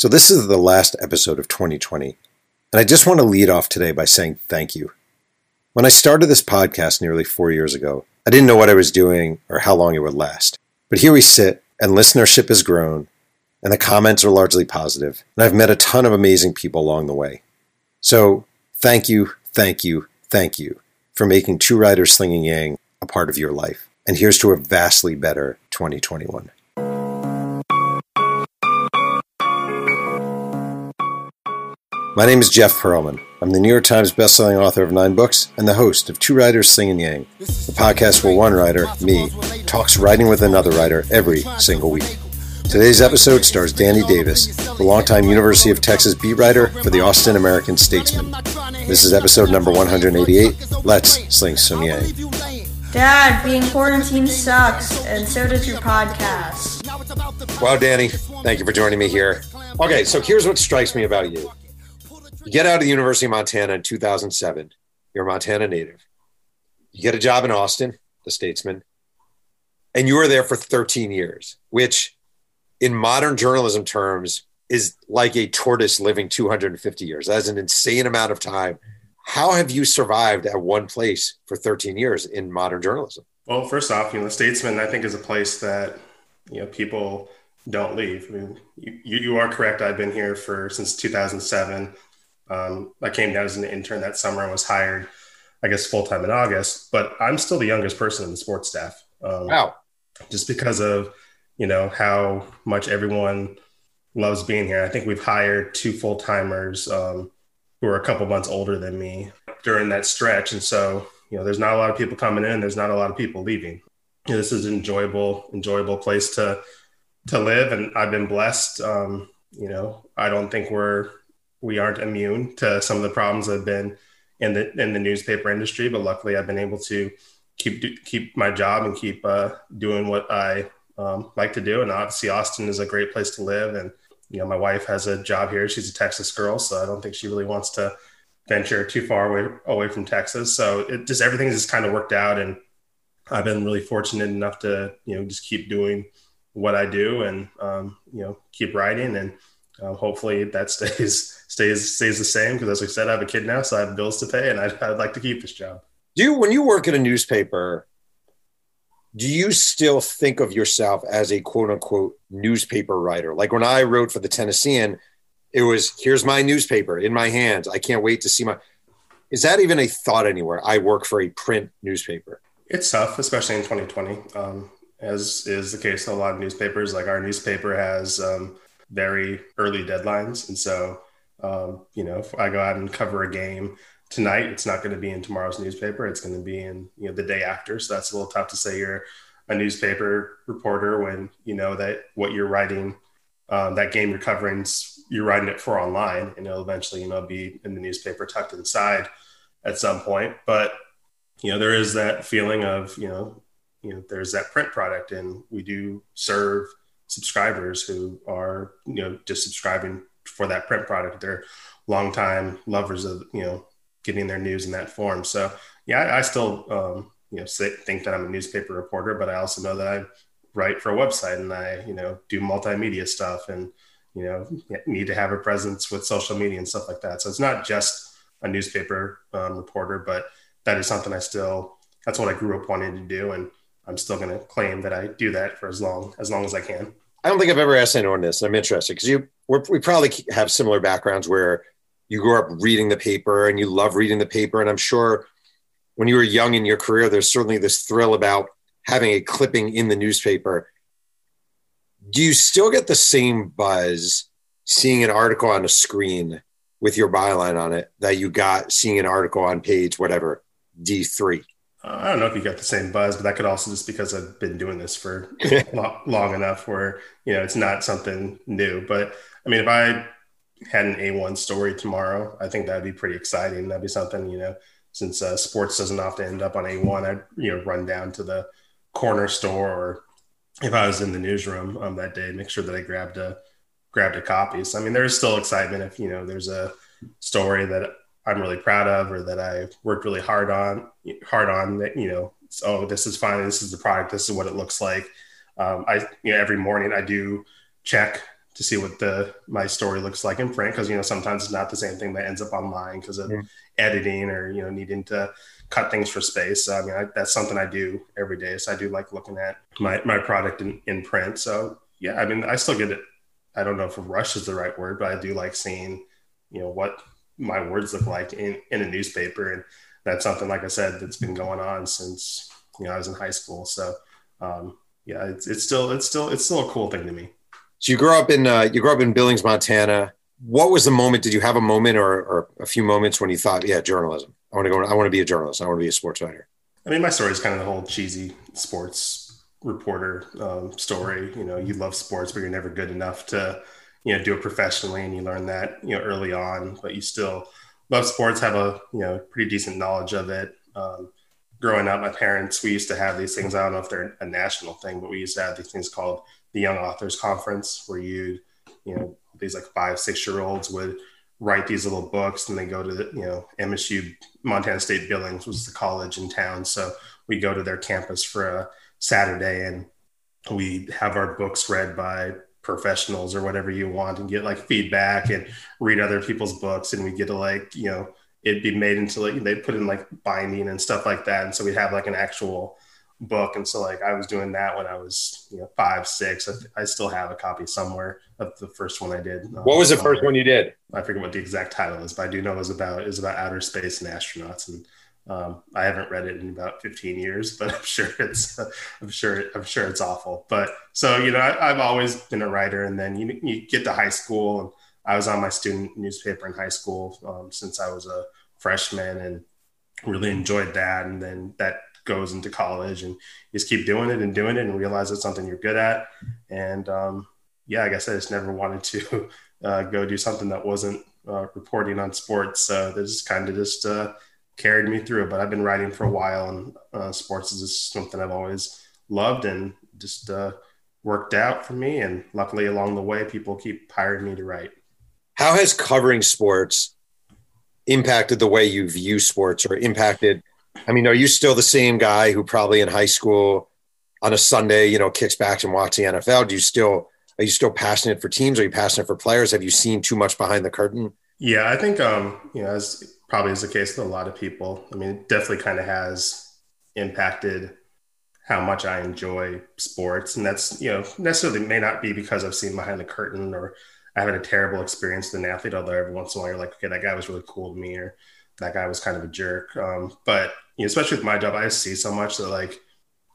So, this is the last episode of 2020, and I just want to lead off today by saying thank you. When I started this podcast nearly four years ago, I didn't know what I was doing or how long it would last. But here we sit, and listenership has grown, and the comments are largely positive, and I've met a ton of amazing people along the way. So, thank you, thank you, thank you for making Two Writers Slinging Yang a part of your life. And here's to a vastly better 2021. My name is Jeff Pearlman. I'm the New York Times bestselling author of nine books and the host of Two Writers Slinging Yang, the podcast where one writer, me, talks writing with another writer every single week. Today's episode stars Danny Davis, the longtime University of Texas beat writer for the Austin American Statesman. This is episode number 188. Let's sling some yang. Dad, being quarantined sucks, and so does your podcast. Well, Danny, thank you for joining me here. Okay, so here's what strikes me about you. You get out of the University of Montana in 2007. You're a Montana native. You get a job in Austin, the statesman, and you were there for 13 years, which in modern journalism terms is like a tortoise living 250 years. That's an insane amount of time. How have you survived at one place for 13 years in modern journalism? Well, first off, you know, the Statesman, I think, is a place that you know people don't leave. I mean, you, you are correct. I've been here for since 2007. Um, I came down as an intern that summer and was hired, I guess, full time in August. But I'm still the youngest person in the sports staff. Um, wow! Just because of you know how much everyone loves being here. I think we've hired two full timers um, who are a couple months older than me during that stretch, and so you know, there's not a lot of people coming in. There's not a lot of people leaving. You know, this is an enjoyable, enjoyable place to to live, and I've been blessed. Um, you know, I don't think we're we aren't immune to some of the problems that have been in the in the newspaper industry, but luckily I've been able to keep keep my job and keep uh, doing what I um, like to do. And obviously, Austin is a great place to live. And you know, my wife has a job here. She's a Texas girl, so I don't think she really wants to venture too far away away from Texas. So it just everything just kind of worked out, and I've been really fortunate enough to you know just keep doing what I do and um, you know keep writing and uh, hopefully that stays stays stays the same because as I said, I have a kid now, so I have bills to pay, and I'd, I'd like to keep this job. Do you, when you work at a newspaper, do you still think of yourself as a quote unquote newspaper writer? Like when I wrote for the Tennessean, it was here's my newspaper in my hands. I can't wait to see my. Is that even a thought anywhere? I work for a print newspaper. It's tough, especially in 2020, um, as is the case in a lot of newspapers. Like our newspaper has um, very early deadlines. And so, um, you know, if I go out and cover a game tonight, it's not going to be in tomorrow's newspaper. It's going to be in, you know, the day after. So that's a little tough to say you're a newspaper reporter when you know that what you're writing, um, that game you're covering, you're writing it for online and it'll eventually, you know, be in the newspaper tucked inside at some point. But, you know, there is that feeling of, you know, you know, there's that print product and we do serve subscribers who are you know just subscribing for that print product. They're longtime lovers of you know getting their news in that form. So yeah, I, I still um, you know say, think that I'm a newspaper reporter, but I also know that I write for a website and I you know do multimedia stuff and you know need to have a presence with social media and stuff like that. So it's not just a newspaper um, reporter, but that is something I still that's what I grew up wanting to do and I'm still going to claim that I do that for as long as long as I can. I don't think I've ever asked anyone this. I'm interested because you we probably have similar backgrounds where you grew up reading the paper and you love reading the paper. And I'm sure when you were young in your career, there's certainly this thrill about having a clipping in the newspaper. Do you still get the same buzz seeing an article on a screen with your byline on it that you got seeing an article on page whatever D3? Uh, I don't know if you got the same buzz, but that could also just because I've been doing this for long enough where, you know, it's not something new. But I mean, if I had an A1 story tomorrow, I think that'd be pretty exciting. That'd be something, you know, since uh, sports doesn't often end up on A1, I'd, you know, run down to the corner store or if I was in the newsroom um, that day, make sure that I grabbed a, grabbed a copy. So, I mean, there's still excitement if, you know, there's a story that I'm really proud of or that I worked really hard on hard on that you know so this is fine this is the product this is what it looks like um, I you know every morning I do check to see what the my story looks like in print because you know sometimes it's not the same thing that ends up online because of yeah. editing or you know needing to cut things for space. So, I mean, I, that's something I do every day. So I do like looking at my my product in, in print. So yeah, I mean, I still get it. I don't know if rush is the right word, but I do like seeing you know what my words look like in in a newspaper, and that's something like I said that's been going on since you know I was in high school. So um, yeah, it's, it's still it's still it's still a cool thing to me. So you grew up in uh, you grew up in Billings, Montana. What was the moment? Did you have a moment or, or a few moments when you thought, yeah, journalism? I want to go. I want to be a journalist. I want to be a sports writer. I mean, my story is kind of the whole cheesy sports reporter um, story. You know, you love sports, but you're never good enough to, you know, do it professionally, and you learn that you know early on. But you still love sports, have a you know pretty decent knowledge of it. Um, growing up, my parents we used to have these things. I don't know if they're a national thing, but we used to have these things called the Young Authors Conference, where you, you know, these like five, six year olds would write these little books and they go to the, you know, MSU, Montana State Billings was the college in town. So we go to their campus for a Saturday and we have our books read by professionals or whatever you want and get like feedback and read other people's books. And we get to like, you know, it'd be made into like, they put in like binding and stuff like that. And so we'd have like an actual, book. And so like I was doing that when I was, you know, five, six. I, I still have a copy somewhere of the first one I did. Um, what was the first one you did? I forget what the exact title is, but I do know it was about, it was about outer space and astronauts. And um, I haven't read it in about 15 years, but I'm sure it's, I'm sure, I'm sure it's awful. But so, you know, I, have always been a writer and then you, you get to high school and I was on my student newspaper in high school um, since I was a freshman and really enjoyed that. And then that goes into college and just keep doing it and doing it and realize it's something you're good at. And um, yeah, I guess I just never wanted to uh, go do something that wasn't uh, reporting on sports. So that just kind of just uh, carried me through. But I've been writing for a while, and uh, sports is just something I've always loved and just uh, worked out for me. And luckily, along the way, people keep hiring me to write. How has covering sports impacted the way you view sports or impacted I mean, are you still the same guy who probably in high school on a Sunday, you know, kicks back and watches the NFL? Do you still are you still passionate for teams? Are you passionate for players? Have you seen too much behind the curtain? Yeah, I think um, you know, as probably is the case with a lot of people. I mean, it definitely kind of has impacted how much I enjoy sports. And that's, you know, necessarily may not be because I've seen behind the curtain or I had a terrible experience with an athlete, although every once in a while you're like, okay, that guy was really cool to me or that guy was kind of a jerk. Um, but you know, especially with my job, I see so much that like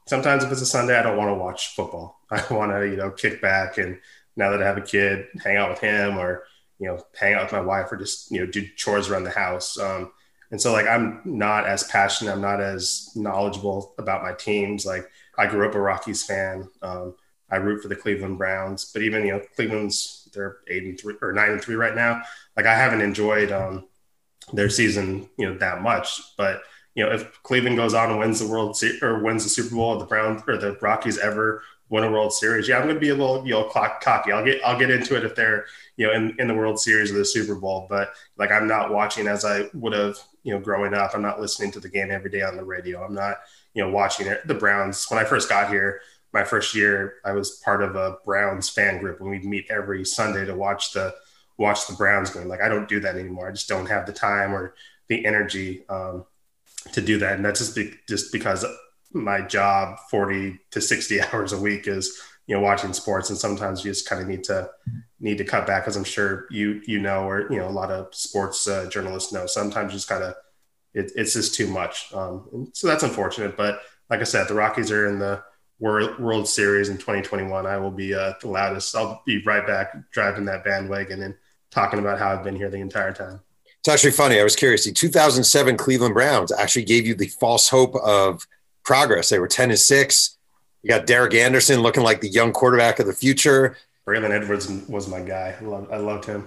sometimes if it's a Sunday, I don't want to watch football. I want to, you know, kick back and now that I have a kid, hang out with him or, you know, hang out with my wife or just, you know, do chores around the house. Um, and so like I'm not as passionate, I'm not as knowledgeable about my teams. Like I grew up a Rockies fan. Um, I root for the Cleveland Browns, but even you know Cleveland's they're eight and three or nine and three right now. Like I haven't enjoyed um, their season, you know, that much. But you know, if Cleveland goes on and wins the World Se- or wins the Super Bowl, the Browns or the Rockies ever win a World Series, yeah, I'm going to be a little you know cocky. I'll get I'll get into it if they're you know in, in the World Series or the Super Bowl. But like I'm not watching as I would have you know growing up. I'm not listening to the game every day on the radio. I'm not you know watching it. The Browns when I first got here. My first year, I was part of a Browns fan group, and we'd meet every Sunday to watch the watch the Browns going. Like I don't do that anymore. I just don't have the time or the energy um, to do that, and that's just be, just because my job, forty to sixty hours a week, is you know watching sports, and sometimes you just kind of need to need to cut back, as I'm sure you you know, or you know a lot of sports uh, journalists know. Sometimes just kind of it, it's just too much, um, so that's unfortunate. But like I said, the Rockies are in the World, World Series in 2021. I will be uh, the loudest. I'll be right back driving that bandwagon and talking about how I've been here the entire time. It's actually funny. I was curious. The 2007 Cleveland Browns actually gave you the false hope of progress. They were 10 and 6. You got Derek Anderson looking like the young quarterback of the future. Braylon Edwards was my guy. I loved, I loved him.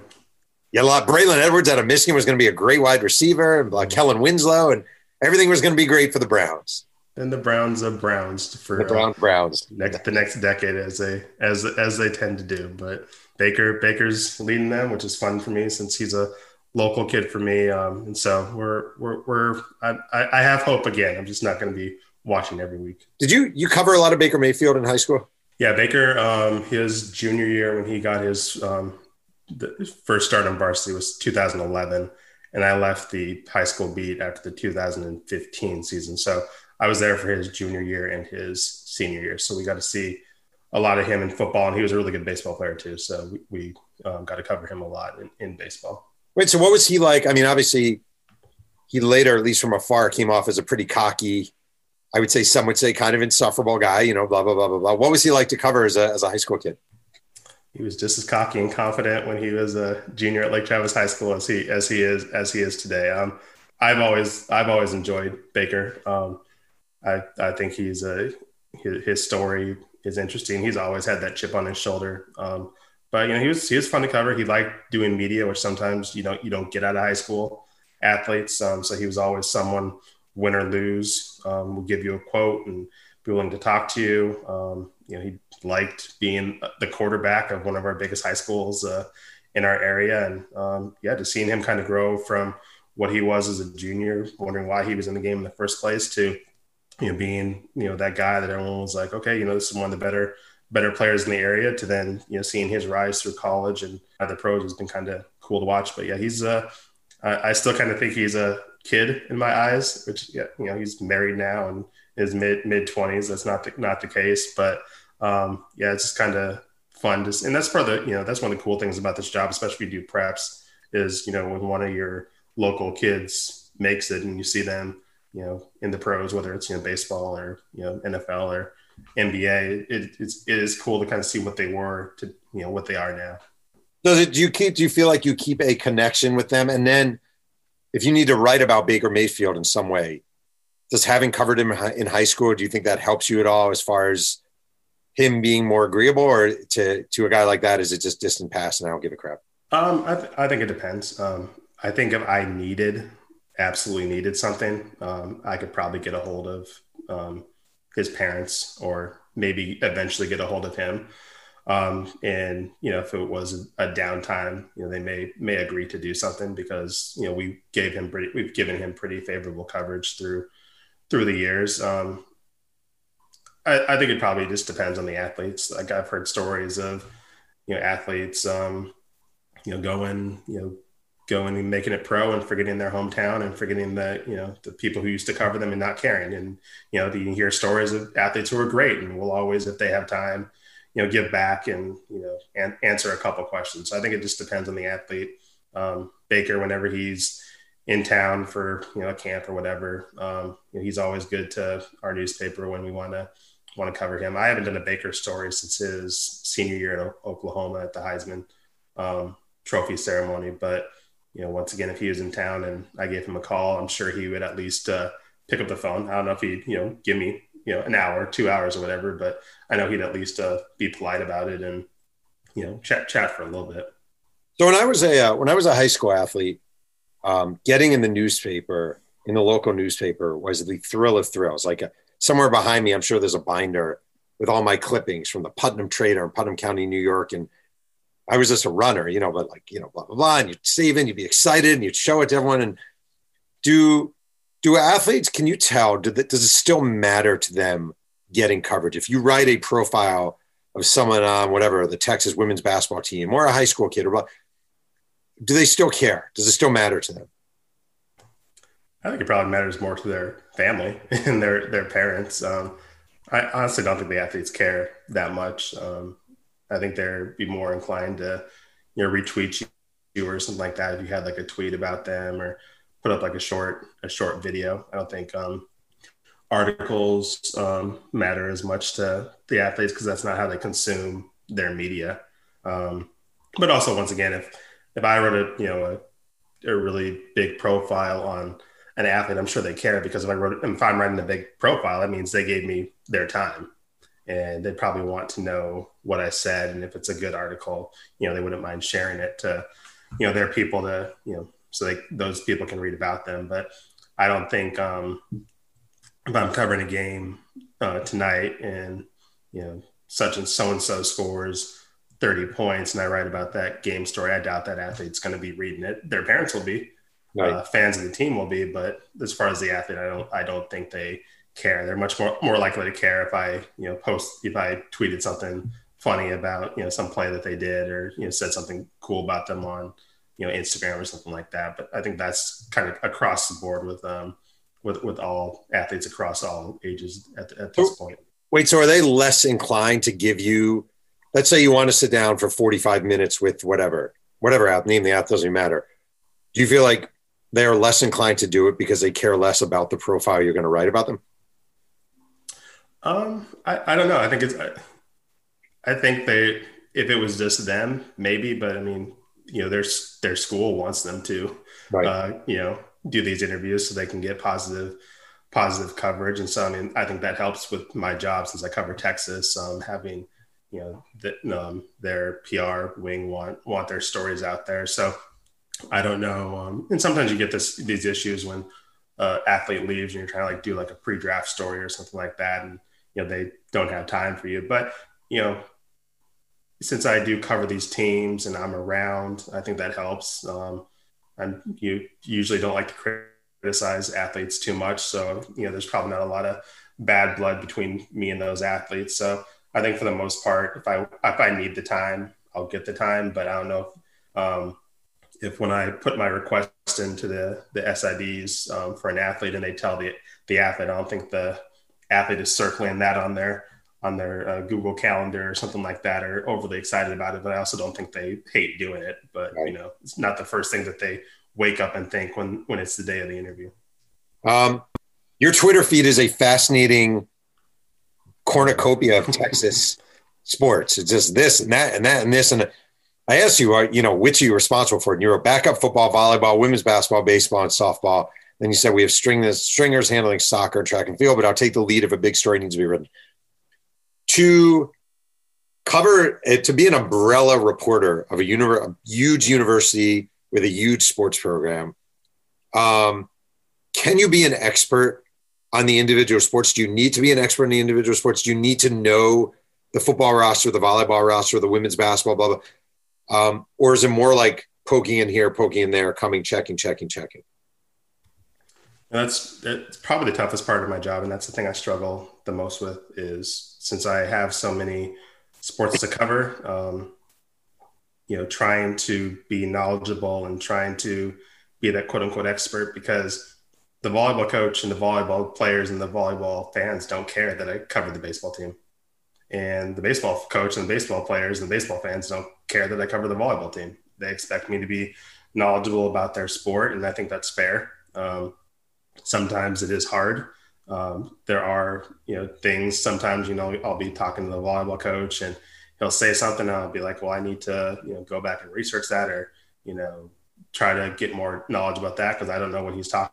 Yeah, a lot. Braylon Edwards out of Michigan was going to be a great wide receiver, and like Kellen Winslow, and everything was going to be great for the Browns. And the Browns of Browns for the Brown Browns next the next decade as they as as they tend to do. But Baker Baker's leading them, which is fun for me since he's a local kid for me. Um, and so we're we're we're I, I have hope again. I'm just not going to be watching every week. Did you you cover a lot of Baker Mayfield in high school? Yeah, Baker, um, his junior year when he got his um, first start on varsity was 2011, and I left the high school beat after the 2015 season. So I was there for his junior year and his senior year. So we got to see a lot of him in football, and he was a really good baseball player too. So we, we um, got to cover him a lot in, in baseball. Wait, so what was he like? I mean, obviously, he later, at least from afar, came off as a pretty cocky, I would say some would say kind of insufferable guy, you know, blah, blah, blah, blah, blah. What was he like to cover as a, as a high school kid? He was just as cocky and confident when he was a junior at Lake Travis High School as he, as he is, as he is today. Um, I've always, I've always enjoyed Baker. Um, I, I think he's a, his, his, story is interesting. He's always had that chip on his shoulder. Um, but you know, he was, he was fun to cover. He liked doing media, which sometimes you don't, you don't get out of high school athletes. Um, so he was always someone win or lose, um, will give you a quote and be willing to talk to you. Um, you know, he liked being the quarterback of one of our biggest high schools uh, in our area, and um, yeah, just seeing him kind of grow from what he was as a junior, wondering why he was in the game in the first place, to you know being you know that guy that everyone was like, okay, you know, this is one of the better better players in the area. To then you know seeing his rise through college and the pros has been kind of cool to watch. But yeah, he's uh, I, I still kind of think he's a kid in my eyes, which yeah, you know he's married now and his mid mid twenties. That's not the, not the case, but um, yeah, it's just kind of fun. To, and that's part of the you know that's one of the cool things about this job, especially if you do preps, is you know when one of your local kids makes it and you see them you know in the pros, whether it's you know baseball or you know NFL or NBA, it, it's it is cool to kind of see what they were to you know what they are now. Does it? do you keep? Do you feel like you keep a connection with them, and then? If you need to write about Baker Mayfield in some way, does having covered him in high school, do you think that helps you at all as far as him being more agreeable, or to to a guy like that, is it just distant past and I don't give a crap? Um, I, th- I think it depends. Um, I think if I needed, absolutely needed something, um, I could probably get a hold of um, his parents, or maybe eventually get a hold of him. Um, and you know, if it was a downtime, you know, they may may agree to do something because you know we gave him pretty, we've given him pretty favorable coverage through through the years. Um, I, I, think it probably just depends on the athletes. Like I've heard stories of you know athletes, um, you know, going you know going and making it pro and forgetting their hometown and forgetting the you know the people who used to cover them and not caring. And you know, you hear stories of athletes who are great and will always, if they have time you know give back and you know and answer a couple questions. So I think it just depends on the athlete. Um, Baker, whenever he's in town for you know a camp or whatever, um, you know, he's always good to our newspaper when we want to want to cover him. I haven't done a Baker story since his senior year at Oklahoma at the Heisman um, Trophy ceremony, but you know once again if he was in town and I gave him a call, I'm sure he would at least uh, pick up the phone. I don't know if he'd you know give me you know an hour, two hours, or whatever. But I know he'd at least uh, be polite about it and you know chat chat for a little bit. So when I was a uh, when I was a high school athlete, um, getting in the newspaper in the local newspaper was the thrill of thrills. Like uh, somewhere behind me, I'm sure there's a binder with all my clippings from the Putnam Trader in Putnam County, New York, and I was just a runner, you know, but like you know, blah blah blah, and you'd save it, you'd be excited, and you'd show it to everyone. And do do athletes can you tell do that, does it still matter to them getting coverage? If you write a profile of someone on whatever the texas women's basketball team or a high school kid or what, do they still care? Does it still matter to them? I think it probably matters more to their family and their their parents. Um, i honestly don't think the athletes care that much. Um, i think they'd be more inclined to you know retweet you or something like that if you had like a tweet about them or put up like a short a short video. I don't think um, articles um, matter as much to the athletes because that's not how they consume their media. Um, but also, once again, if if I wrote a you know a, a really big profile on an athlete, I'm sure they care because if I wrote if I'm writing a big profile, that means they gave me their time. And they probably want to know what I said, and if it's a good article, you know, they wouldn't mind sharing it to, you know, their people to, you know, so like those people can read about them. But I don't think um, if I'm covering a game uh, tonight and you know such and so and so scores 30 points and I write about that game story, I doubt that athlete's going to be reading it. Their parents will be, right. uh, fans of the team will be, but as far as the athlete, I don't I don't think they care. They're much more more likely to care if I you know post if I tweeted something funny about you know some play that they did or you know said something cool about them on you know Instagram or something like that. But I think that's kind of across the board with um with with all athletes across all ages at, at this point. Wait, so are they less inclined to give you? Let's say you want to sit down for forty five minutes with whatever whatever app name the app doesn't matter. Do you feel like they are less inclined to do it because they care less about the profile you're going to write about them? Um, I, I don't know. I think it's, I, I think they, if it was just them, maybe, but I mean, you know, their, their school wants them to, right. uh, you know, do these interviews so they can get positive, positive coverage. And so, I mean, I think that helps with my job since I cover Texas, um, having, you know, the, um, their PR wing want, want their stories out there. So I don't know. Um, and sometimes you get this, these issues when, uh, athlete leaves and you're trying to like do like a pre-draft story or something like that. And, you know they don't have time for you. But you know, since I do cover these teams and I'm around, I think that helps. Um, and you usually don't like to criticize athletes too much, so you know there's probably not a lot of bad blood between me and those athletes. So I think for the most part, if I if I need the time, I'll get the time. But I don't know if, um, if when I put my request into the the SIDs um, for an athlete and they tell the the athlete, I don't think the athlete is circling that on their on their uh, Google Calendar or something like that, or overly excited about it. But I also don't think they hate doing it. But right. you know, it's not the first thing that they wake up and think when when it's the day of the interview. Um, your Twitter feed is a fascinating cornucopia of Texas sports. It's just this and that and that and this and. I asked you, you know, which are you responsible for? And you were backup football, volleyball, women's basketball, baseball, and softball. Then you said we have stringers, stringers handling soccer, track and field, but I'll take the lead if a big story needs to be written. To cover it, to be an umbrella reporter of a, univer- a huge university with a huge sports program, um, can you be an expert on the individual sports? Do you need to be an expert in the individual sports? Do you need to know the football roster, the volleyball roster, the women's basketball, blah, blah? Um, or is it more like poking in here, poking in there, coming, checking, checking, checking? That's that's probably the toughest part of my job, and that's the thing I struggle the most with. Is since I have so many sports to cover, um, you know, trying to be knowledgeable and trying to be that quote unquote expert because the volleyball coach and the volleyball players and the volleyball fans don't care that I cover the baseball team. And the baseball coach and the baseball players and the baseball fans don't care that I cover the volleyball team. They expect me to be knowledgeable about their sport, and I think that's fair. Um, sometimes it is hard. Um, there are, you know, things sometimes, you know, I'll be talking to the volleyball coach and he'll say something and I'll be like, well, I need to, you know, go back and research that or, you know, try to get more knowledge about that because I don't know what he's talking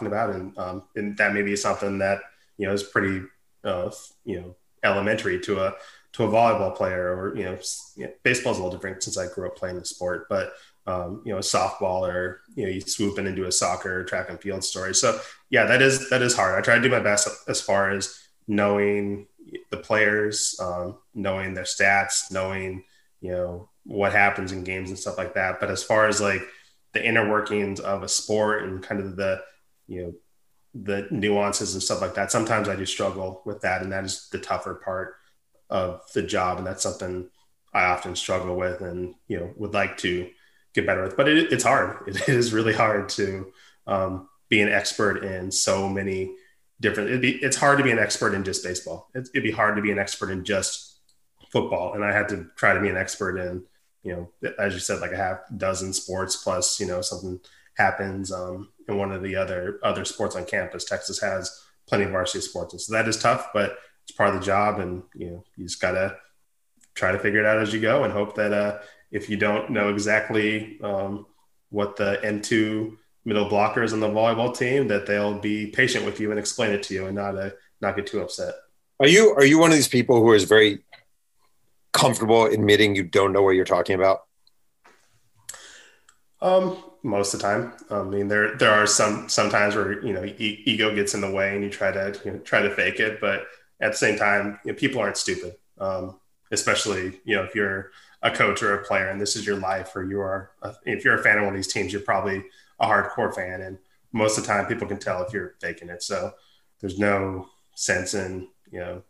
about. And, um, and that may be something that, you know, is pretty, uh, you know, elementary to a, to a volleyball player or, you know, you know baseball is a little different since I grew up playing the sport, but um, you know, a softball or, you know, you swoop in and do a soccer track and field story. So yeah, that is, that is hard. I try to do my best as far as knowing the players, um, knowing their stats, knowing, you know, what happens in games and stuff like that. But as far as like the inner workings of a sport and kind of the, you know, the nuances and stuff like that, sometimes I do struggle with that. And that is the tougher part of the job. And that's something I often struggle with and, you know, would like to, get better with. But it, it's hard. It is really hard to um, be an expert in so many different. Be, it's hard to be an expert in just baseball. It'd, it'd be hard to be an expert in just football. And I had to try to be an expert in, you know, as you said, like a half dozen sports plus, you know, something happens um, in one of the other other sports on campus. Texas has plenty of varsity sports, and so that is tough, but it's part of the job. And you know, you just gotta try to figure it out as you go and hope that uh, if you don't know exactly um, what the N2 middle blockers on the volleyball team, that they'll be patient with you and explain it to you and not uh, not get too upset. Are you are you one of these people who is very comfortable admitting you don't know what you're talking about? Um, most of the time. I mean, there there are some sometimes where you know e- ego gets in the way and you try to you know, try to fake it, but at the same time, you know, people aren't stupid. Um, especially you know if you're a coach or a player and this is your life or you are a, if you're a fan of one of these teams you're probably a hardcore fan and most of the time people can tell if you're faking it so there's no sense in you know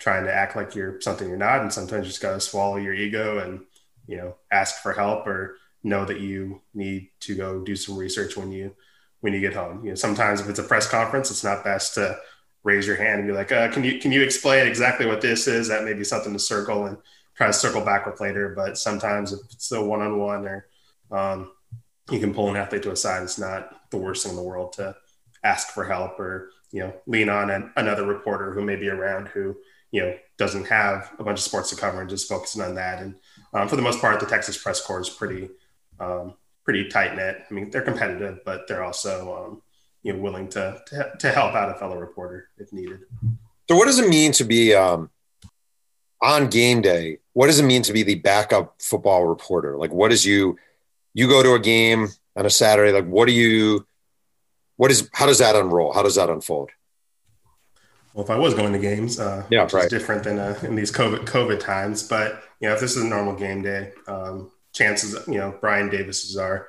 trying to act like you're something you're not, and sometimes you just got to swallow your ego and you know ask for help or know that you need to go do some research when you when you get home. You know, sometimes if it's a press conference, it's not best to raise your hand and be like, uh, "Can you can you explain exactly what this is?" That may be something to circle and try to circle back with later. But sometimes if it's a one on one or um, you can pull an athlete to a side, it's not the worst thing in the world to ask for help or you know lean on an, another reporter who may be around who you know doesn't have a bunch of sports to cover and just focusing on that. And um, for the most part, the Texas press corps is pretty um, pretty tight knit. I mean, they're competitive, but they're also um, you know willing to, to, to help out a fellow reporter if needed. So, what does it mean to be um, on game day? What does it mean to be the backup football reporter? Like, what is you you go to a game on a Saturday? Like, what do you what is how does that unroll? How does that unfold? Well, if I was going to games, uh, yeah, right. different than uh, in these COVID COVID times. But you know, if this is a normal game day, um, chances you know Brian Davis is our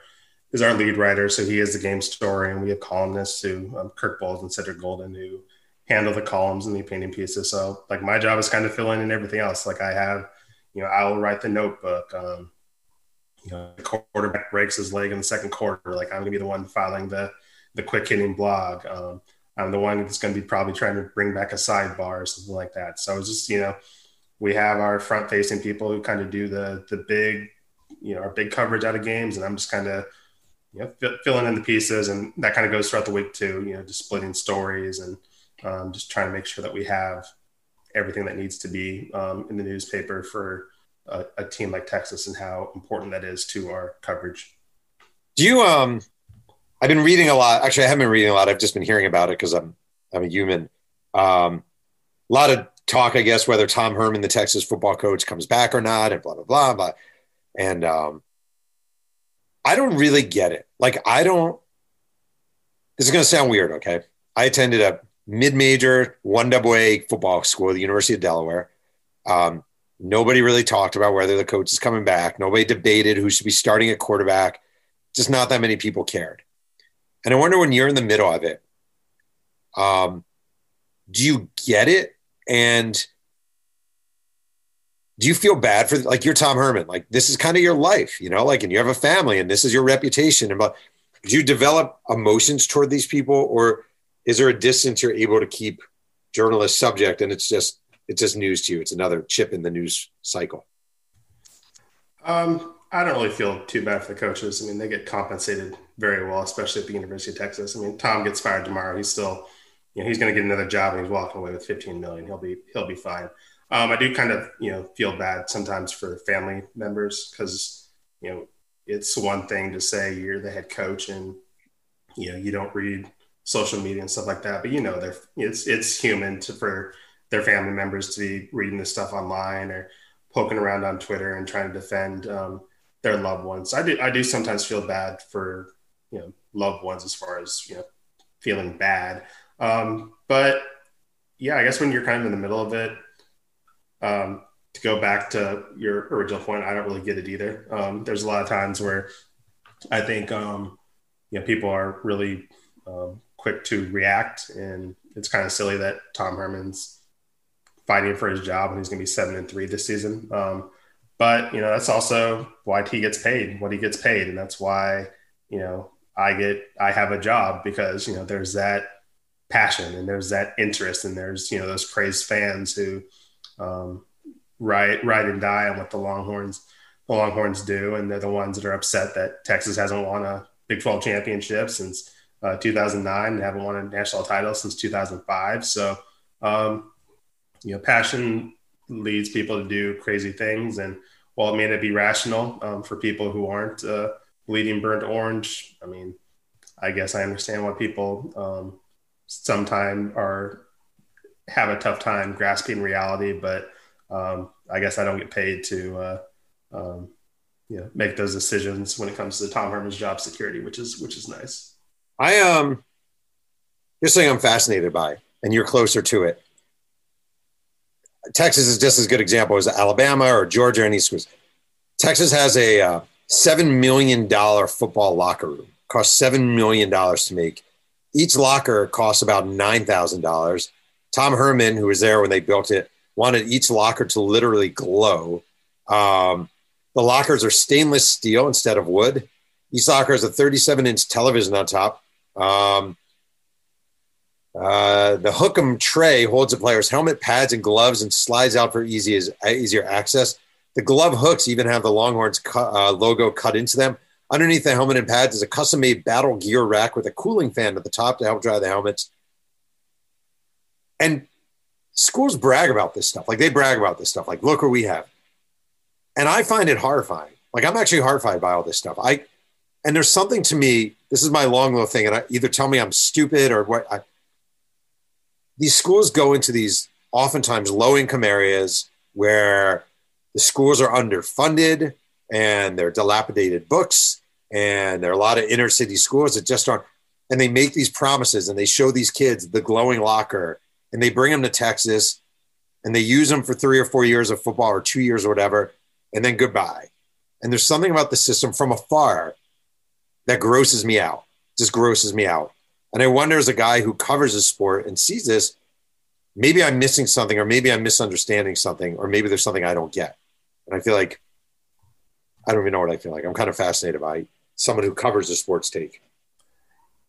is our lead writer, so he is the game story, and we have columnists who um, Kirk Bohls and Cedric Golden who handle the columns and the opinion pieces. So like my job is kind of filling in everything else. Like I have, you know, I will write the notebook. Um, you know, the quarterback breaks his leg in the second quarter. Like I'm gonna be the one filing the the quick hitting blog. Um, I'm the one that's to be probably trying to bring back a sidebar or something like that. So it's just you know, we have our front facing people who kind of do the the big, you know, our big coverage out of games, and I'm just kind of you know filling in the pieces, and that kind of goes throughout the week too. You know, just splitting stories and um, just trying to make sure that we have everything that needs to be um, in the newspaper for a, a team like Texas and how important that is to our coverage. Do you um I've been reading a lot. Actually, I haven't been reading a lot. I've just been hearing about it because I'm I'm a human. Um, a lot of talk, I guess, whether Tom Herman, the Texas football coach, comes back or not, and blah blah blah. blah. And um, I don't really get it. Like, I don't. This is going to sound weird, okay? I attended a mid-major one double A football school the University of Delaware. Um, nobody really talked about whether the coach is coming back. Nobody debated who should be starting at quarterback. Just not that many people cared. And I wonder when you're in the middle of it, um, do you get it? And do you feel bad for like you're Tom Herman? Like this is kind of your life, you know, like and you have a family and this is your reputation. And but do you develop emotions toward these people, or is there a distance you're able to keep journalist subject and it's just it's just news to you? It's another chip in the news cycle. Um, I don't really feel too bad for the coaches. I mean, they get compensated very well, especially at the University of Texas. I mean, Tom gets fired tomorrow. He's still, you know, he's going to get another job and he's walking away with 15 million. He'll be, he'll be fine. Um, I do kind of, you know, feel bad sometimes for family members because, you know, it's one thing to say you're the head coach and, you know, you don't read social media and stuff like that, but you know, they're, it's, it's human to, for their family members to be reading this stuff online or poking around on Twitter and trying to defend, um, their loved ones. I do I do sometimes feel bad for you know loved ones as far as you know feeling bad. Um, but yeah, I guess when you're kind of in the middle of it, um, to go back to your original point, I don't really get it either. Um, there's a lot of times where I think um, you know people are really um, quick to react, and it's kind of silly that Tom Herman's fighting for his job and he's going to be seven and three this season. Um, but you know that's also why he gets paid what he gets paid and that's why you know i get i have a job because you know there's that passion and there's that interest and there's you know those crazed fans who um, ride ride and die on what the longhorns the longhorns do. And they're the ones that are upset that texas hasn't won a big 12 championship since uh, 2009 and haven't won a national title since 2005 so um, you know passion leads people to do crazy things. And while it may not be rational um, for people who aren't uh, bleeding burnt orange, I mean, I guess I understand why people um, sometimes are have a tough time grasping reality, but um, I guess I don't get paid to uh, um, you know make those decisions when it comes to Tom Herman's job security, which is which is nice. I um, here's something I'm fascinated by, and you're closer to it. Texas is just as good example as Alabama or Georgia or any schools. Texas has a uh, seven million dollar football locker room. Costs seven million dollars to make. Each locker costs about nine thousand dollars, Tom Herman, who was there when they built it, wanted each locker to literally glow. Um, the lockers are stainless steel instead of wood. Each locker has a 37 inch television on top. Um, uh, the Hook'em tray holds the player's helmet, pads, and gloves and slides out for easy easier access. The glove hooks even have the Longhorns cu- uh, logo cut into them. Underneath the helmet and pads is a custom made battle gear rack with a cooling fan at the top to help dry the helmets. And schools brag about this stuff. Like they brag about this stuff. Like, look what we have. And I find it horrifying. Like I'm actually horrified by all this stuff. I and there's something to me. This is my long little thing, and I either tell me I'm stupid or what. I, these schools go into these oftentimes low income areas where the schools are underfunded and they're dilapidated books and there are a lot of inner city schools that just aren't and they make these promises and they show these kids the glowing locker and they bring them to texas and they use them for three or four years of football or two years or whatever and then goodbye and there's something about the system from afar that grosses me out just grosses me out and i wonder as a guy who covers the sport and sees this maybe i'm missing something or maybe i'm misunderstanding something or maybe there's something i don't get and i feel like I don't even know what I feel like. I'm kind of fascinated by someone who covers the sports take.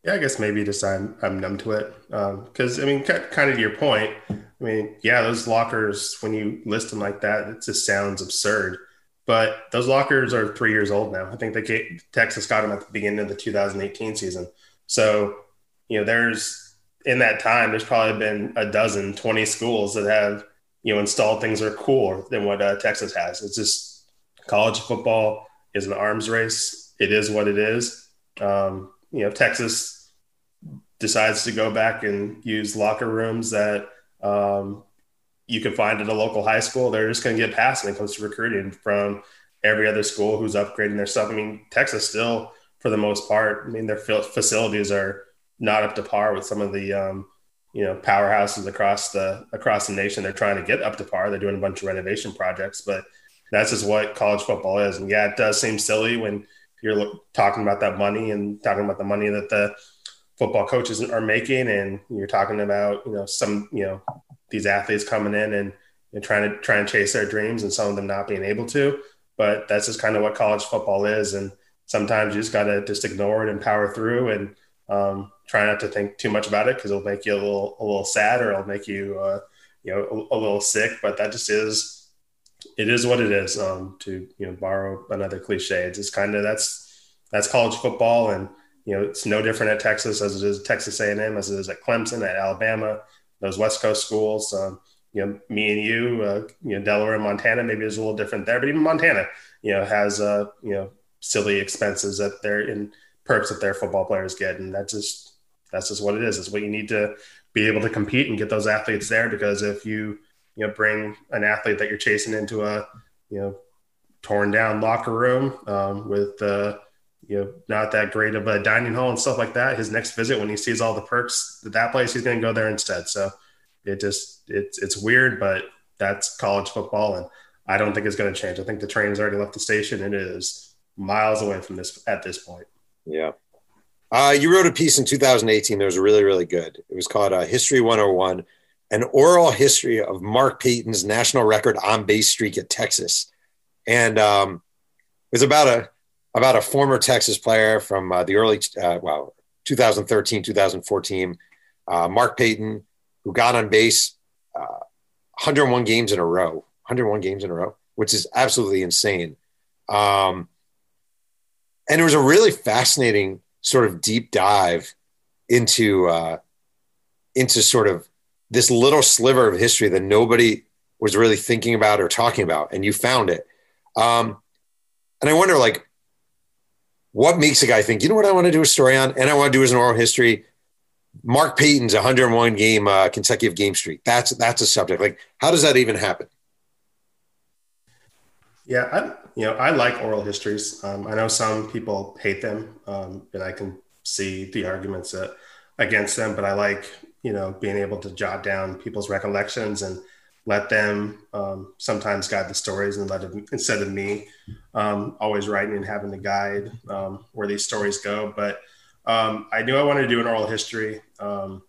Yeah, I guess maybe just I'm I'm numb to it because um, I mean, kind of to your point. I mean, yeah, those lockers when you list them like that, it just sounds absurd. But those lockers are three years old now. I think they came, Texas got them at the beginning of the 2018 season. So you know, there's in that time, there's probably been a dozen, 20 schools that have you know installed things that are cooler than what uh, Texas has. It's just college football is an arms race. It is what it is. Um, you know, Texas decides to go back and use locker rooms that um, you can find at a local high school. They're just going to get past when it comes to recruiting from every other school who's upgrading their stuff. I mean, Texas still, for the most part, I mean, their facilities are not up to par with some of the um, you know powerhouses across the across the nation. They're trying to get up to par. They're doing a bunch of renovation projects, but that's just what college football is. And yeah, it does seem silly when you're talking about that money and talking about the money that the football coaches are making, and you're talking about you know some you know these athletes coming in and, and trying to try and chase their dreams, and some of them not being able to. But that's just kind of what college football is, and sometimes you just got to just ignore it and power through and um, try not to think too much about it because it'll make you a little a little sad or it'll make you uh, you know a, a, little sick. But that just is it is what it is. Um, to you know, borrow another cliche, it's just kind of that's that's college football, and you know, it's no different at Texas as it is Texas A&M, as it is at Clemson, at Alabama, those West Coast schools. Um, you know, me and you, uh, you know, Delaware and Montana, maybe it's a little different there, but even Montana, you know, has uh, you know, silly expenses that they're in perks that their football players get, and that's just that's just what it is. It's what you need to be able to compete and get those athletes there because if you you know bring an athlete that you're chasing into a you know torn down locker room um, with uh, you know not that great of a dining hall and stuff like that. His next visit when he sees all the perks at that place, he's going to go there instead. So it just it's it's weird, but that's college football, and I don't think it's going to change. I think the train has already left the station. It is miles away from this at this point. Yeah. Uh, you wrote a piece in 2018 that was really, really good. It was called uh, History 101 an oral history of Mark Payton's national record on base streak at Texas, and um, it was about a about a former Texas player from uh, the early uh, well 2013 2014, uh, Mark Payton, who got on base 101 uh, games in a row, 101 games in a row, which is absolutely insane. Um, and it was a really fascinating sort of deep dive into uh, into sort of this little sliver of history that nobody was really thinking about or talking about, and you found it. Um, and I wonder, like, what makes a guy think, you know what, I want to do a story on, and I want to do as an oral history. Mark Payton's 101 game uh, consecutive game streak. That's that's a subject. Like, how does that even happen? Yeah, I, you know, I like oral histories. Um, I know some people hate them, um, and I can see the arguments uh, against them. But I like you know, being able to jot down people's recollections and let them um, sometimes guide the stories and let instead of me um, always writing and having to guide um, where these stories go. But um, I knew I wanted to do an oral history. Um,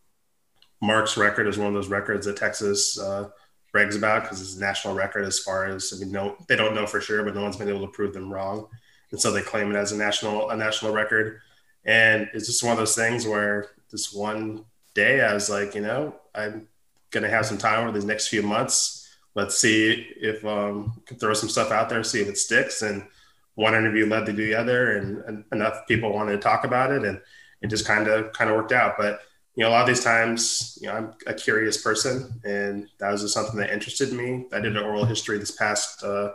Mark's record is one of those records that Texas uh, brags about because it's a national record as far as I mean, no, they don't know for sure, but no one's been able to prove them wrong, and so they claim it as a national a national record. And it's just one of those things where this one day I was like, you know, I'm gonna have some time over these next few months. Let's see if um, can throw some stuff out there, see if it sticks. And one interview led to the other, and, and enough people wanted to talk about it, and it just kind of kind of worked out. But you know, a lot of these times, you know, I'm a curious person, and that was just something that interested me. I did an oral history this past, uh,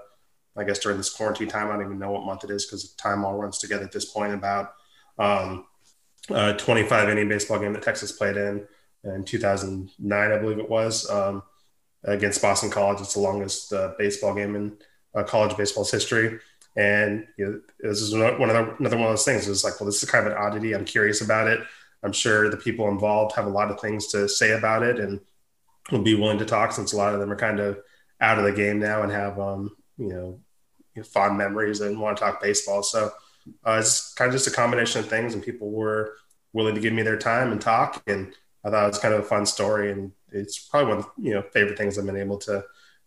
I guess, during this quarantine time. I don't even know what month it is because time all runs together at this point. About um, a 25 inning baseball game that Texas played in in 2009, I believe it was, um, against Boston College. It's the longest uh, baseball game in uh, college baseball's history. And you know, this is one the, another one of those things. It's like, well, this is kind of an oddity. I'm curious about it. I'm sure the people involved have a lot of things to say about it and will be willing to talk since a lot of them are kind of out of the game now and have, um, you know, fond memories and want to talk baseball. So uh, it's kind of just a combination of things, and people were willing to give me their time and talk. And I thought it was kind of a fun story, and it's probably one of you know favorite things I've been able to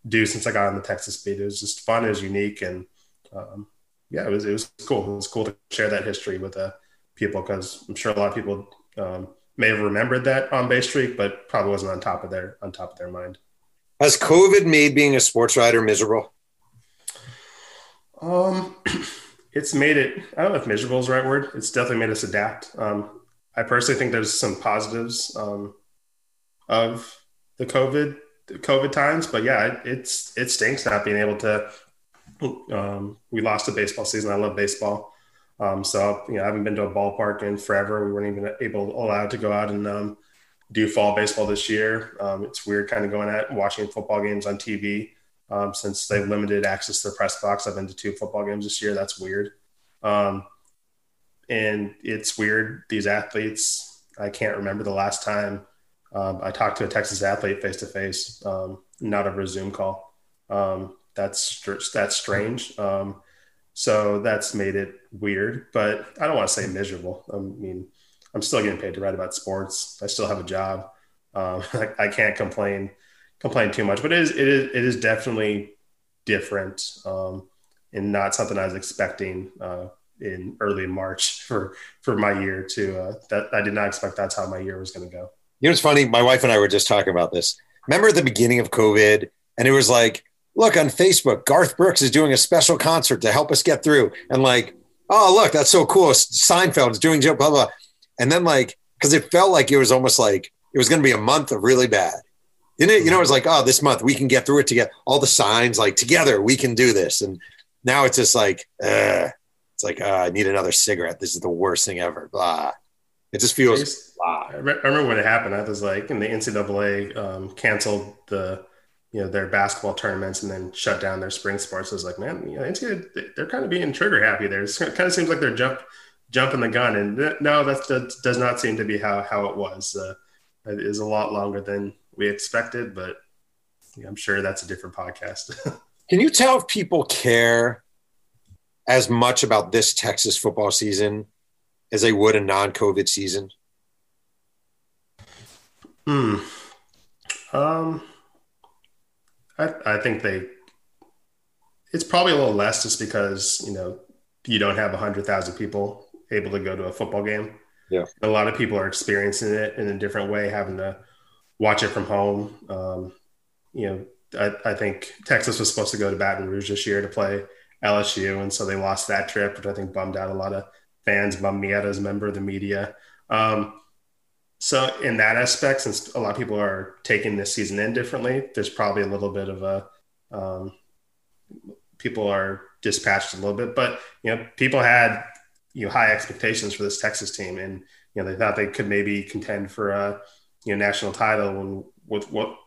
do since I got on the Texas beat. It was just fun, it was unique, and um, yeah, it was it was cool. It was cool to share that history with uh, people because I'm sure a lot of people um, may have remembered that on base streak, but probably wasn't on top of their on top of their mind. Has COVID made being a sports writer miserable? Um, it's made it. I don't know if miserable is the right word. It's definitely made us adapt. Um, I personally think there's some positives um, of the COVID the COVID times, but yeah, it, it's it stinks not being able to. Um, we lost the baseball season. I love baseball. Um, so you know, I haven't been to a ballpark in forever. We weren't even able allowed to go out and um, do fall baseball this year. Um, it's weird, kind of going at watching football games on TV um, since they've limited access to the press box. I've been to two football games this year. That's weird, um, and it's weird. These athletes, I can't remember the last time um, I talked to a Texas athlete face to face, not over a Zoom call. that's that's strange. So that's made it weird, but I don't want to say miserable. I mean, I'm still getting paid to write about sports. I still have a job. Um, I, I, can't complain complain too much, but it is it is it is definitely different um, and not something I was expecting uh, in early March for for my year. To uh, that I did not expect that's how my year was going to go. You know, it's funny. My wife and I were just talking about this. Remember at the beginning of COVID, and it was like look on Facebook, Garth Brooks is doing a special concert to help us get through. And like, oh, look, that's so cool. Seinfeld is doing blah, blah. And then like, cause it felt like it was almost like it was going to be a month of really bad. Didn't it? You know, it was like, oh, this month we can get through it together. All the signs like together, we can do this. And now it's just like, uh, it's like, uh, I need another cigarette. This is the worst thing ever. Blah. It just feels. I remember when it happened. I was like, and the NCAA um, canceled the you know their basketball tournaments and then shut down their spring sports. I was like, man, you know, NCAA, they're kind of being trigger happy there. It kind of seems like they're jump jumping the gun, and no, that, that does not seem to be how how it was. Uh, it is a lot longer than we expected, but yeah, I'm sure that's a different podcast. Can you tell if people care as much about this Texas football season as they would a non-COVID season? Hmm. Um I, I think they, it's probably a little less just because, you know, you don't have 100,000 people able to go to a football game. Yeah. A lot of people are experiencing it in a different way, having to watch it from home. Um, you know, I, I, think Texas was supposed to go to Baton Rouge this year to play LSU, and so they lost that trip, which I think bummed out a lot of fans, bummed me out as a member of the media. Um, so in that aspect, since a lot of people are taking this season in differently, there's probably a little bit of a um, people are dispatched a little bit, but you know, people had you know high expectations for this Texas team, and you know they thought they could maybe contend for a you know national title, and with what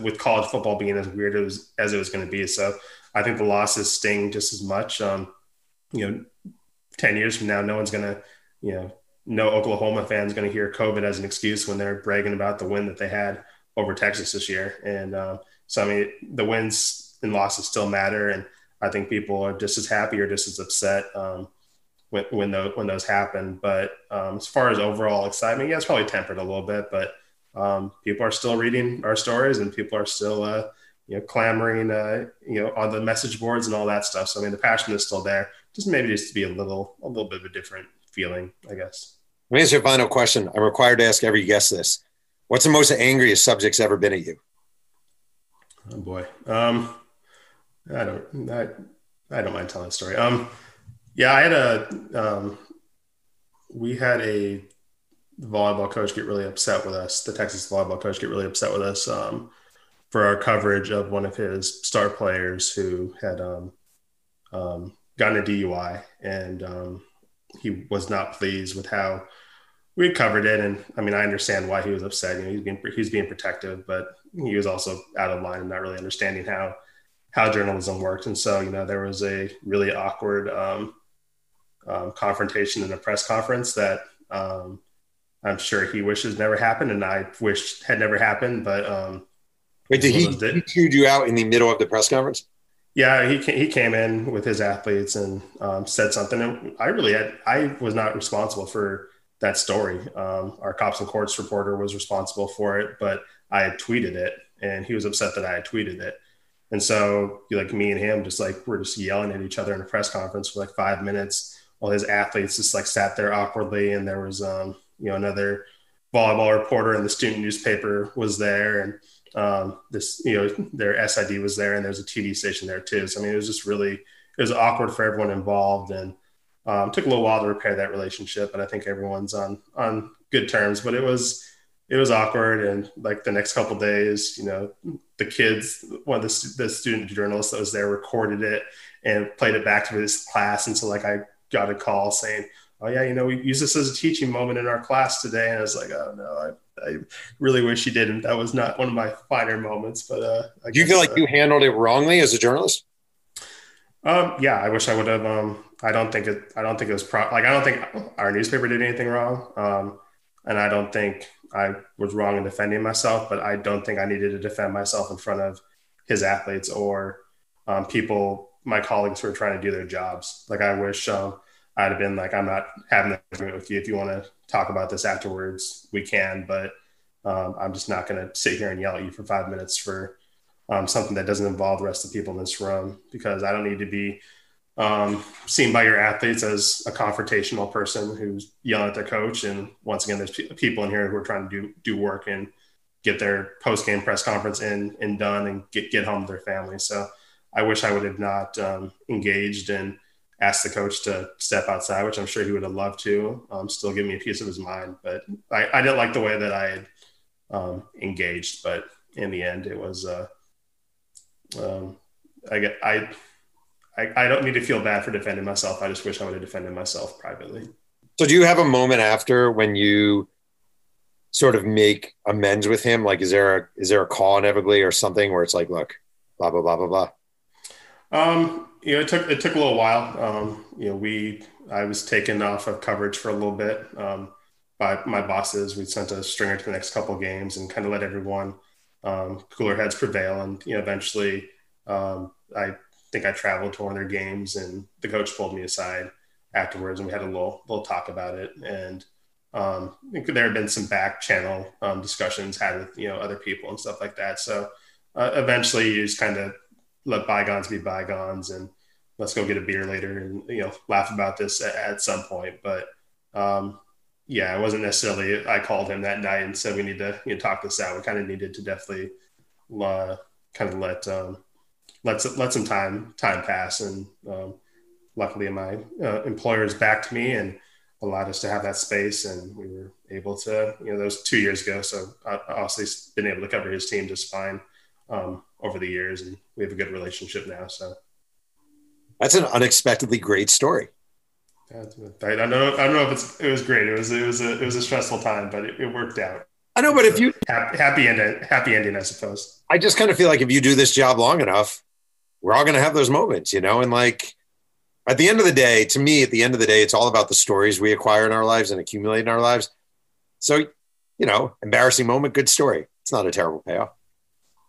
with college football being as weird as, as it was going to be. So I think the losses sting just as much. Um, you know, ten years from now, no one's going to you know no Oklahoma fans going to hear COVID as an excuse when they're bragging about the win that they had over Texas this year. And uh, so, I mean, the wins and losses still matter. And I think people are just as happy or just as upset um, when, when, those, when those happen. But um, as far as overall excitement, yeah, it's probably tempered a little bit. But um, people are still reading our stories and people are still, uh, you know, clamoring, uh, you know, on the message boards and all that stuff. So I mean, the passion is still there. Just maybe just to be a little, a little bit of a different feeling, I guess. Let me ask you a final question. I'm required to ask every guest this. What's the most angriest subject's ever been at you? Oh boy. Um, I don't, I, I don't mind telling the story. Um, yeah, I had a, um, we had a volleyball coach get really upset with us. The Texas volleyball coach get really upset with us um, for our coverage of one of his star players who had um, um, gotten a DUI, and um, he was not pleased with how we covered it. And I mean, I understand why he was upset. You know, he's being he's being protective, but he was also out of line and not really understanding how how journalism worked. And so, you know, there was a really awkward um, um, confrontation in a press conference that um, I'm sure he wishes never happened, and I wish had never happened. But um, wait, did he, he chewed you out in the middle of the press conference? Yeah, he he came in with his athletes and um, said something, and I really had I was not responsible for that story. Um, our cops and courts reporter was responsible for it, but I had tweeted it, and he was upset that I had tweeted it. And so, like me and him, just like we're just yelling at each other in a press conference for like five minutes, while his athletes just like sat there awkwardly, and there was um, you know another volleyball reporter in the student newspaper was there and um, this you know their sid was there and there's a tv station there too. So i mean it was just really it was awkward for everyone involved and um, took a little while to repair that relationship but i think everyone's on on good terms. But it was it was awkward and like the next couple days you know the kids one of the, the student journalists that was there recorded it and played it back to his class. And so like i got a call saying oh yeah, you know, we use this as a teaching moment in our class today. And I was like, oh no, I, I really wish you didn't. That was not one of my finer moments. But uh, do you feel like uh, you handled it wrongly as a journalist? Um, yeah, I wish I would have. Um, I don't think it. I don't think it was pro- like I don't think our newspaper did anything wrong. Um, and I don't think I was wrong in defending myself. But I don't think I needed to defend myself in front of his athletes or um, people, my colleagues who are trying to do their jobs. Like I wish. Um, I'd have been like, I'm not having an argument with you. If you want to talk about this afterwards, we can. But um, I'm just not going to sit here and yell at you for five minutes for um, something that doesn't involve the rest of the people in this room because I don't need to be um, seen by your athletes as a confrontational person who's yelling at their coach. And once again, there's people in here who are trying to do do work and get their post game press conference in and done and get get home to their family. So I wish I would have not um, engaged in asked the coach to step outside, which I'm sure he would have loved to. Um, still give me a piece of his mind, but I, I didn't like the way that I had um, engaged. But in the end, it was. Uh, um, I get I, I I don't need to feel bad for defending myself. I just wish I would have defended myself privately. So, do you have a moment after when you sort of make amends with him? Like, is there a is there a call inevitably or something where it's like, look, blah blah blah blah blah. Um, you know, it took it took a little while. Um, you know, we I was taken off of coverage for a little bit um, by my bosses. We sent a stringer to the next couple games and kind of let everyone um, cooler heads prevail. And you know, eventually, um, I think I traveled to one of their games, and the coach pulled me aside afterwards, and we had a little little talk about it. And um, there had been some back channel um, discussions had with you know other people and stuff like that. So uh, eventually, you just kind of let bygones be bygones and let's go get a beer later and you know laugh about this at, at some point. But um, yeah it wasn't necessarily i called him that night and said we need to you know, talk this out. We kind of needed to definitely uh, kind of let um, let let some time time pass. And um, luckily my uh, employers backed me and allowed us to have that space. And we were able to you know those two years ago. So I obviously been able to cover his team just fine um, over the years, and we have a good relationship now. So that's an unexpectedly great story. I don't know. I don't know if it's it was great. It was it was a it was a stressful time, but it, it worked out. I know, but if you happy, happy ending, happy ending, I suppose. I just kind of feel like if you do this job long enough, we're all going to have those moments, you know. And like at the end of the day, to me, at the end of the day, it's all about the stories we acquire in our lives and accumulate in our lives. So, you know, embarrassing moment, good story. It's not a terrible payoff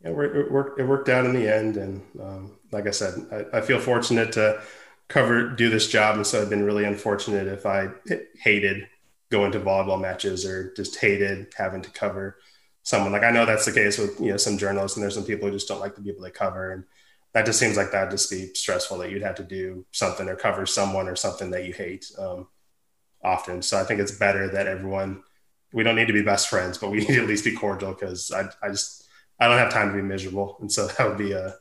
it worked. It worked out in the end, and um, like I said, I, I, feel fortunate to cover do this job, and so I've been really unfortunate if I hated going to volleyball matches or just hated having to cover someone. Like I know that's the case with you know some journalists, and there's some people who just don't like the people they cover, and that just seems like that just be stressful that you'd have to do something or cover someone or something that you hate um, often. So I think it's better that everyone. We don't need to be best friends, but we need to at least be cordial because I, I just I don't have time to be miserable, and so that would be a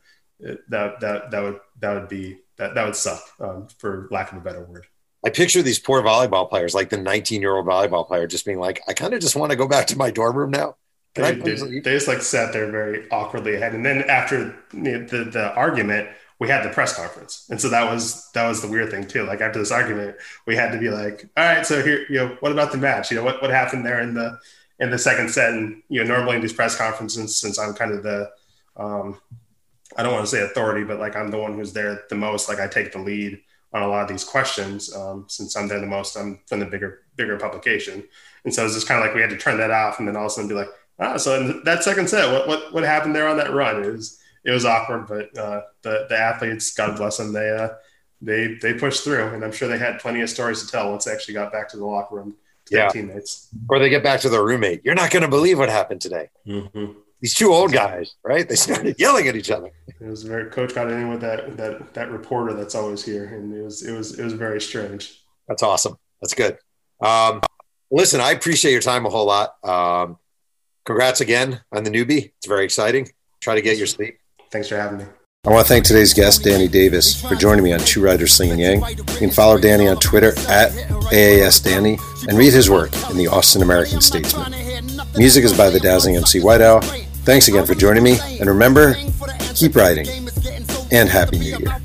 that that that would that would be that that would suck um, for lack of a better word. I picture these poor volleyball players, like the 19 year old volleyball player, just being like, I kind of just want to go back to my dorm room now. They, they, they, just like sat there very awkwardly ahead. And then after the, the, the argument, we had the press conference. And so that was, that was the weird thing too. Like after this argument, we had to be like, all right, so here, you know, what about the match? You know, what, what happened there in the, in the second set? And, you know, normally in these press conferences, since I'm kind of the, um, I don't want to say authority, but like I'm the one who's there the most, like I take the lead on a lot of these questions um, since I'm there the most. I'm from the bigger bigger publication, and so it's just kind of like we had to turn that off and then all of a sudden be like, ah, so that second set, what what what happened there on that run? Was it was awkward, but uh, the the athletes, God bless them, they uh, they they pushed through, and I'm sure they had plenty of stories to tell once they actually got back to the locker room yeah. teammates, or they get back to their roommate. You're not going to believe what happened today. Mm-hmm these two old guys, right? They started yelling at each other. It was very coach got in with that that that reporter that's always here, and it was it was it was very strange. That's awesome. That's good. Um, listen, I appreciate your time a whole lot. Um, congrats again on the newbie. It's very exciting. Try to get your sleep. Thanks for having me. I want to thank today's guest, Danny Davis, for joining me on Two Writers Slinging Yang. You can follow Danny on Twitter at AAS Danny and read his work in the Austin American Statesman. Music is by the Dazzling MC White Owl. Thanks again for joining me, and remember, keep writing, and Happy New Year.